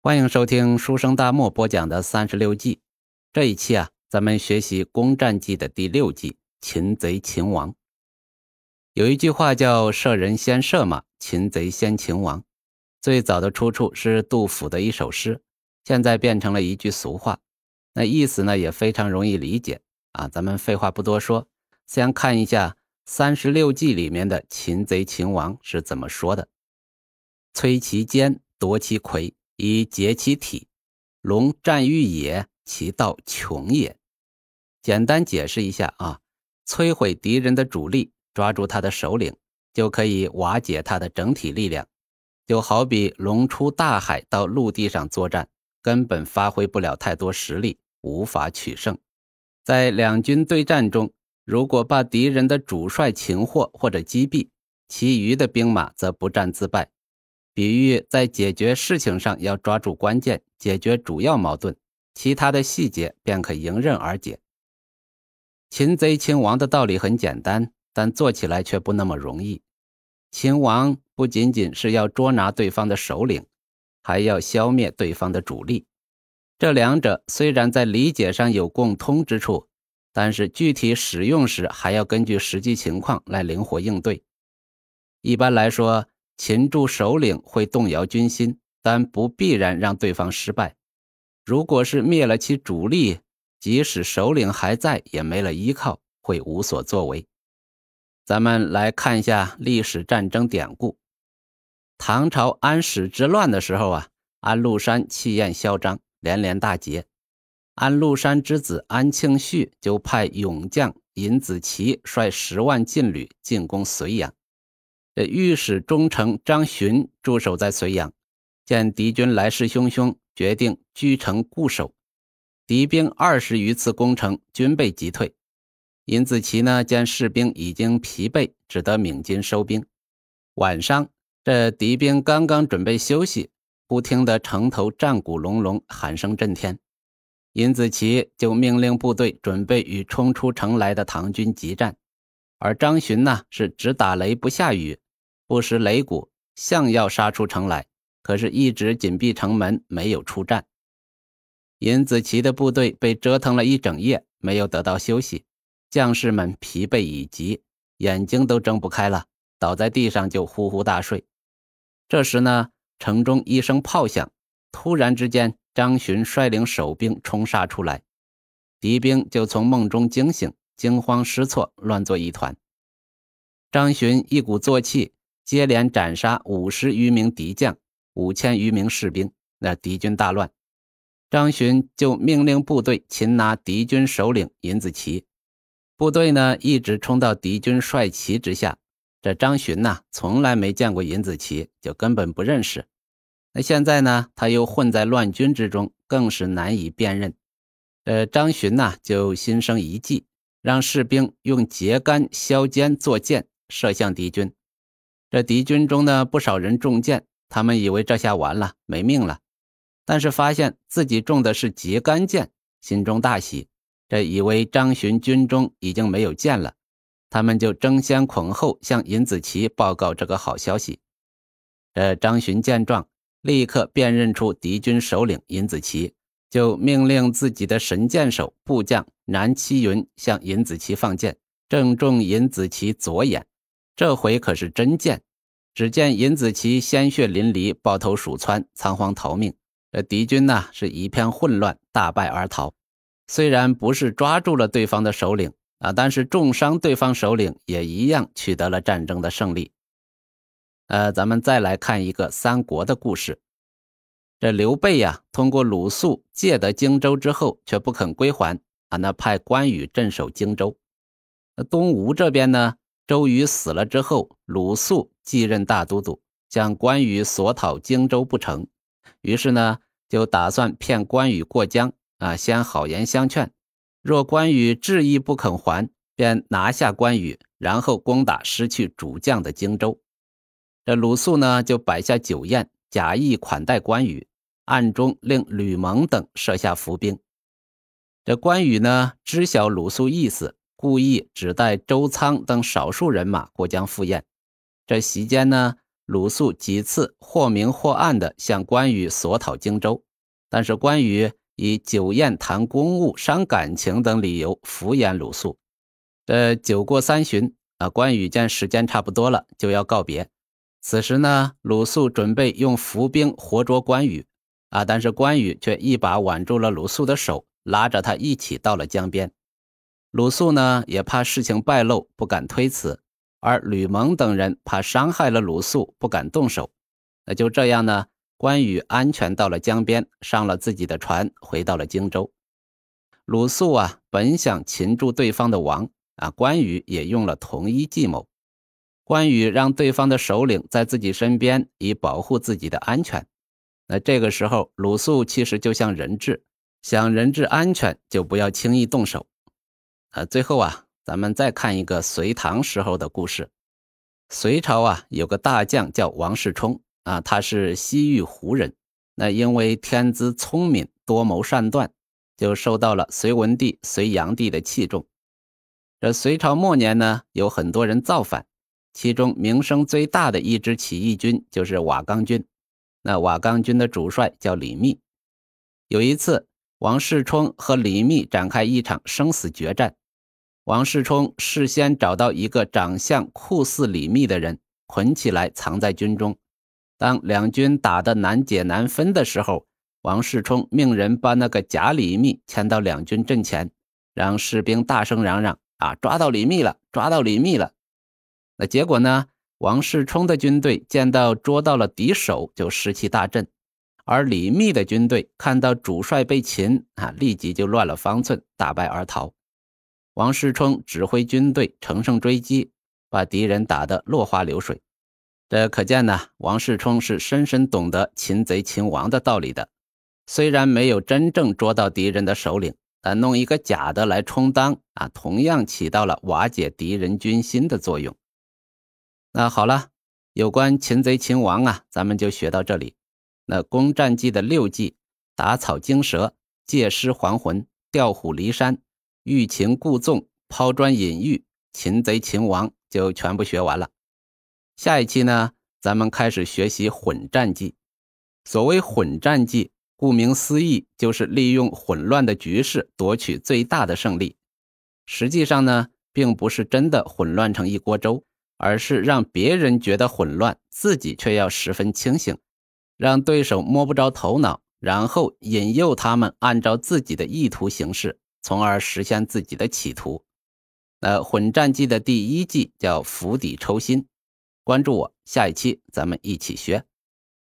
欢迎收听书生大漠播讲的三十六计。这一期啊，咱们学习攻战记的第六计——擒贼擒王。有一句话叫“射人先射马，擒贼先擒王”。最早的出处是杜甫的一首诗，现在变成了一句俗话。那意思呢，也非常容易理解啊。咱们废话不多说，先看一下三十六计里面的擒贼擒王是怎么说的：“摧其坚，夺其魁。”以解其体，龙战于野，其道穷也。简单解释一下啊，摧毁敌人的主力，抓住他的首领，就可以瓦解他的整体力量。就好比龙出大海到陆地上作战，根本发挥不了太多实力，无法取胜。在两军对战中，如果把敌人的主帅擒获或者击毙，其余的兵马则不战自败。比喻在解决事情上要抓住关键，解决主要矛盾，其他的细节便可迎刃而解。擒贼擒王的道理很简单，但做起来却不那么容易。擒王不仅仅是要捉拿对方的首领，还要消灭对方的主力。这两者虽然在理解上有共通之处，但是具体使用时还要根据实际情况来灵活应对。一般来说。擒住首领会动摇军心，但不必然让对方失败。如果是灭了其主力，即使首领还在，也没了依靠，会无所作为。咱们来看一下历史战争典故。唐朝安史之乱的时候啊，安禄山气焰嚣张，连连大捷。安禄山之子安庆绪就派勇将尹子奇率十万劲旅进攻睢阳。御史中丞张巡驻守在睢阳，见敌军来势汹汹，决定居城固守。敌兵二十余次攻城，均被击退。尹子奇呢，见士兵已经疲惫，只得鸣金收兵。晚上，这敌兵刚刚准备休息，忽听得城头战鼓隆隆，喊声震天。尹子奇就命令部队准备与冲出城来的唐军激战，而张巡呢，是只打雷不下雨。不识擂鼓，像要杀出城来，可是，一直紧闭城门，没有出战。尹子奇的部队被折腾了一整夜，没有得到休息，将士们疲惫已极，眼睛都睁不开了，倒在地上就呼呼大睡。这时呢，城中一声炮响，突然之间，张巡率领守兵冲杀出来，敌兵就从梦中惊醒，惊慌失措，乱作一团。张巡一鼓作气。接连斩杀五十余名敌将，五千余名士兵，那敌军大乱。张巡就命令部队擒拿敌军首领尹子奇。部队呢一直冲到敌军帅旗之下。这张巡呐从来没见过尹子奇，就根本不认识。那现在呢他又混在乱军之中，更是难以辨认。呃，张巡呐就心生一计，让士兵用秸秆削尖做箭，射向敌军。这敌军中呢，不少人中箭，他们以为这下完了，没命了。但是发现自己中的是秸秆箭，心中大喜。这以为张巡军中已经没有箭了，他们就争先恐后向尹子奇报告这个好消息。这张巡见状，立刻辨认出敌军首领尹子奇，就命令自己的神箭手部将南七云向尹子奇放箭，正中尹子奇左眼。这回可是真剑！只见尹子奇鲜血淋漓，抱头鼠窜，仓皇逃命。这敌军呢是一片混乱，大败而逃。虽然不是抓住了对方的首领啊，但是重伤对方首领也一样取得了战争的胜利。呃，咱们再来看一个三国的故事。这刘备呀，通过鲁肃借得荆州之后，却不肯归还啊，那派关羽镇守荆州。东吴这边呢？周瑜死了之后，鲁肃继任大都督，向关羽索讨荆州不成，于是呢，就打算骗关羽过江啊，先好言相劝，若关羽执意不肯还，便拿下关羽，然后攻打失去主将的荆州。这鲁肃呢，就摆下酒宴，假意款待关羽，暗中令吕蒙等设下伏兵。这关羽呢，知晓鲁肃意思。故意只带周仓等少数人马过江赴宴。这席间呢，鲁肃几次或明或暗地向关羽索讨荆州，但是关羽以酒宴谈公务、伤感情等理由敷衍鲁肃。这酒过三巡啊，关羽见时间差不多了，就要告别。此时呢，鲁肃准备用伏兵活捉关羽啊，但是关羽却一把挽住了鲁肃的手，拉着他一起到了江边。鲁肃呢，也怕事情败露，不敢推辞；而吕蒙等人怕伤害了鲁肃，不敢动手。那就这样呢，关羽安全到了江边，上了自己的船，回到了荆州。鲁肃啊，本想擒住对方的王。啊，关羽也用了同一计谋。关羽让对方的首领在自己身边，以保护自己的安全。那这个时候，鲁肃其实就像人质，想人质安全，就不要轻易动手。啊，最后啊，咱们再看一个隋唐时候的故事。隋朝啊，有个大将叫王世充啊，他是西域胡人。那因为天资聪明，多谋善断，就受到了隋文帝、隋炀帝的器重。这隋朝末年呢，有很多人造反，其中名声最大的一支起义军就是瓦岗军。那瓦岗军的主帅叫李密。有一次，王世充和李密展开一场生死决战。王世充事先找到一个长相酷似李密的人，捆起来藏在军中。当两军打得难解难分的时候，王世充命人把那个假李密牵到两军阵前，让士兵大声嚷嚷。啊！抓到李密了！抓到李密了！那结果呢？王世充的军队见到捉到了敌手，就士气大振；而李密的军队看到主帅被擒，啊，立即就乱了方寸，大败而逃。王世充指挥军队乘胜追击，把敌人打得落花流水。这可见呢，王世充是深深懂得擒贼擒王的道理的。虽然没有真正捉到敌人的首领。但弄一个假的来充当啊，同样起到了瓦解敌人军心的作用。那好了，有关擒贼擒王啊，咱们就学到这里。那攻战记的六计：打草惊蛇、借尸还魂、调虎离山、欲擒故纵、抛砖引玉、擒贼擒王，就全部学完了。下一期呢，咱们开始学习混战计。所谓混战计。顾名思义，就是利用混乱的局势夺取最大的胜利。实际上呢，并不是真的混乱成一锅粥，而是让别人觉得混乱，自己却要十分清醒，让对手摸不着头脑，然后引诱他们按照自己的意图行事，从而实现自己的企图。那混战记的第一季叫釜底抽薪。关注我，下一期咱们一起学。